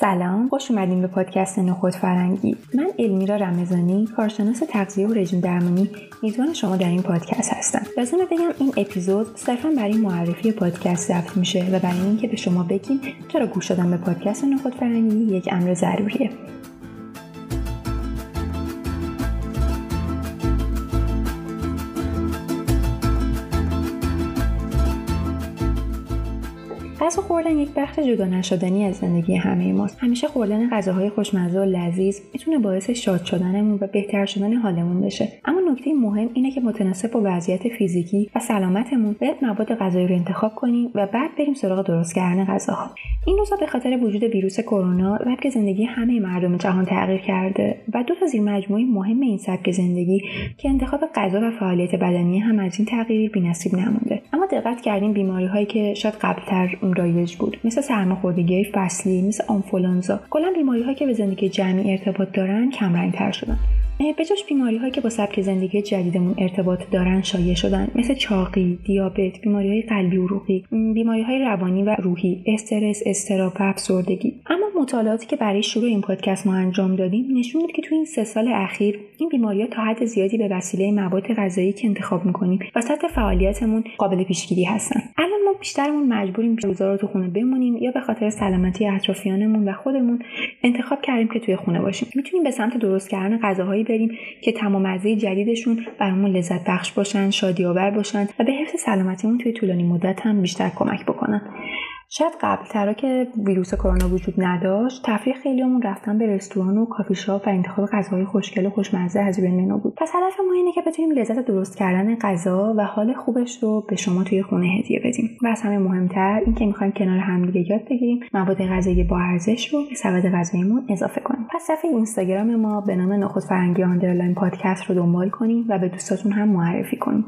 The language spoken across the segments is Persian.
سلام خوش اومدین به پادکست نخود فرنگی. من المیرا رمزانی کارشناس تغذیه و رژیم درمانی. میزبان شما در این پادکست هستم لازمه بگم این اپیزود صرفا برای معرفی پادکست ضبط میشه و برای اینکه به شما بگیم چرا گوش دادن به پادکست نخود فرنگی یک امر ضروریه. غذا خوردن یک بخش جدا نشدنی از زندگی همه ماست. همیشه خوردن غذاهای خوشمزه و لذیذ می‌تونه باعث شاد شدنمون و بهتر شدن حالمون بشه. اما نکته مهم اینه که متناسب با وضعیت فیزیکی و سلامتمون باید مواد غذایی رو انتخاب کنیم و بعد بریم سراغ درست کردن غذاها. این روزا به خاطر وجود ویروس کرونا سبک زندگی همه مردم جهان تغییر کرده و دو تا زیر مجموعه مهم این سبک زندگی که انتخاب غذا و فعالیت بدنی هم از این تغییر بی‌نصیب نمونده. اما دقت کردیم بیماری هایی که شاید قبلتر رایج بود. مثل سرماخوردگی فصلی مثل آنفولانزا. کلا بیماری که به زندگی جمعی ارتباط دارن کم تر شدن. بجاش بیماری هایی که با سبک زندگی جدیدمون ارتباط دارن شایع شدن. مثل چاقی، دیابت، بیماری های قلبی و روحی، بیماری های روانی و روحی، استرس، استراب و افسردگی. اما مطالعاتی که برای شروع این پادکست ما انجام دادیم نشون میده که تو این سه سال اخیر این بیماری ها تا حد زیادی به وسیله مواد غذایی که انتخاب می‌کنیم و سطح فعالیتمون قابل پیشگیری هستن. الان ما بیشترمون مجبوریم روزا رو تو خونه بمونیم یا به خاطر سلامتی اطرافیانمون و خودمون انتخاب کردیم که توی خونه باشیم. می‌تونیم به سمت درست کردن غذاهایی بریم که طعم و مزه جدیدشون برامون لذت بخش باشن شادی آور باشن و به حفظ سلامتیمون توی طولانی مدت هم بیشتر کمک بکنن شاید قبل ترا که ویروس کرونا وجود نداشت تفریح خیلیمون رفتن به رستوران و کافی شاپ و انتخاب غذاهای خوشگل و خوشمزه از روی منو بود. پس هدف ما اینه که بتونیم لذت درست کردن غذا و حال خوبش رو به شما توی خونه هدیه بدیم. و از همه مهمتر اینکه می‌خوایم کنار همدیگه یاد بگیریم مواد غذایی با ارزش رو به سبد غذاییمون اضافه کنیم. پس صفحه اینستاگرام ما به نام نخود فرنگی underline پادکست رو دنبال کنیم و به دوستاتون هم معرفی کنیم.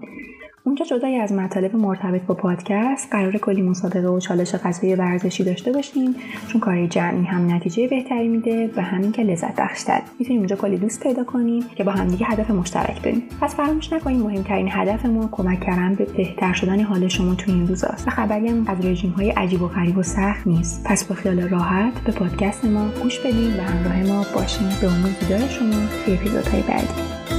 اونجا جدای از مطالب مرتبط با پادکست قرار کلی مسابقه و چالش غذایی ورزشی داشته باشیم چون کاری جمعی هم نتیجه بهتری میده و همین که لذت بخشتر می‌تونیم اونجا کلی دوست پیدا کنیم که با همدیگه هدف مشترک بریم. پس فراموش نکنیم مهمترین هدف ما کمک کردن به بهتر شدن حال شما تو این روزاست و خبری هم از رژیم های عجیب و غریب و سخت نیست. پس با خیال راحت به پادکست ما گوش بدین و همراه ما باشین. به امید دیدار شما توی اپیزودهای بعدی.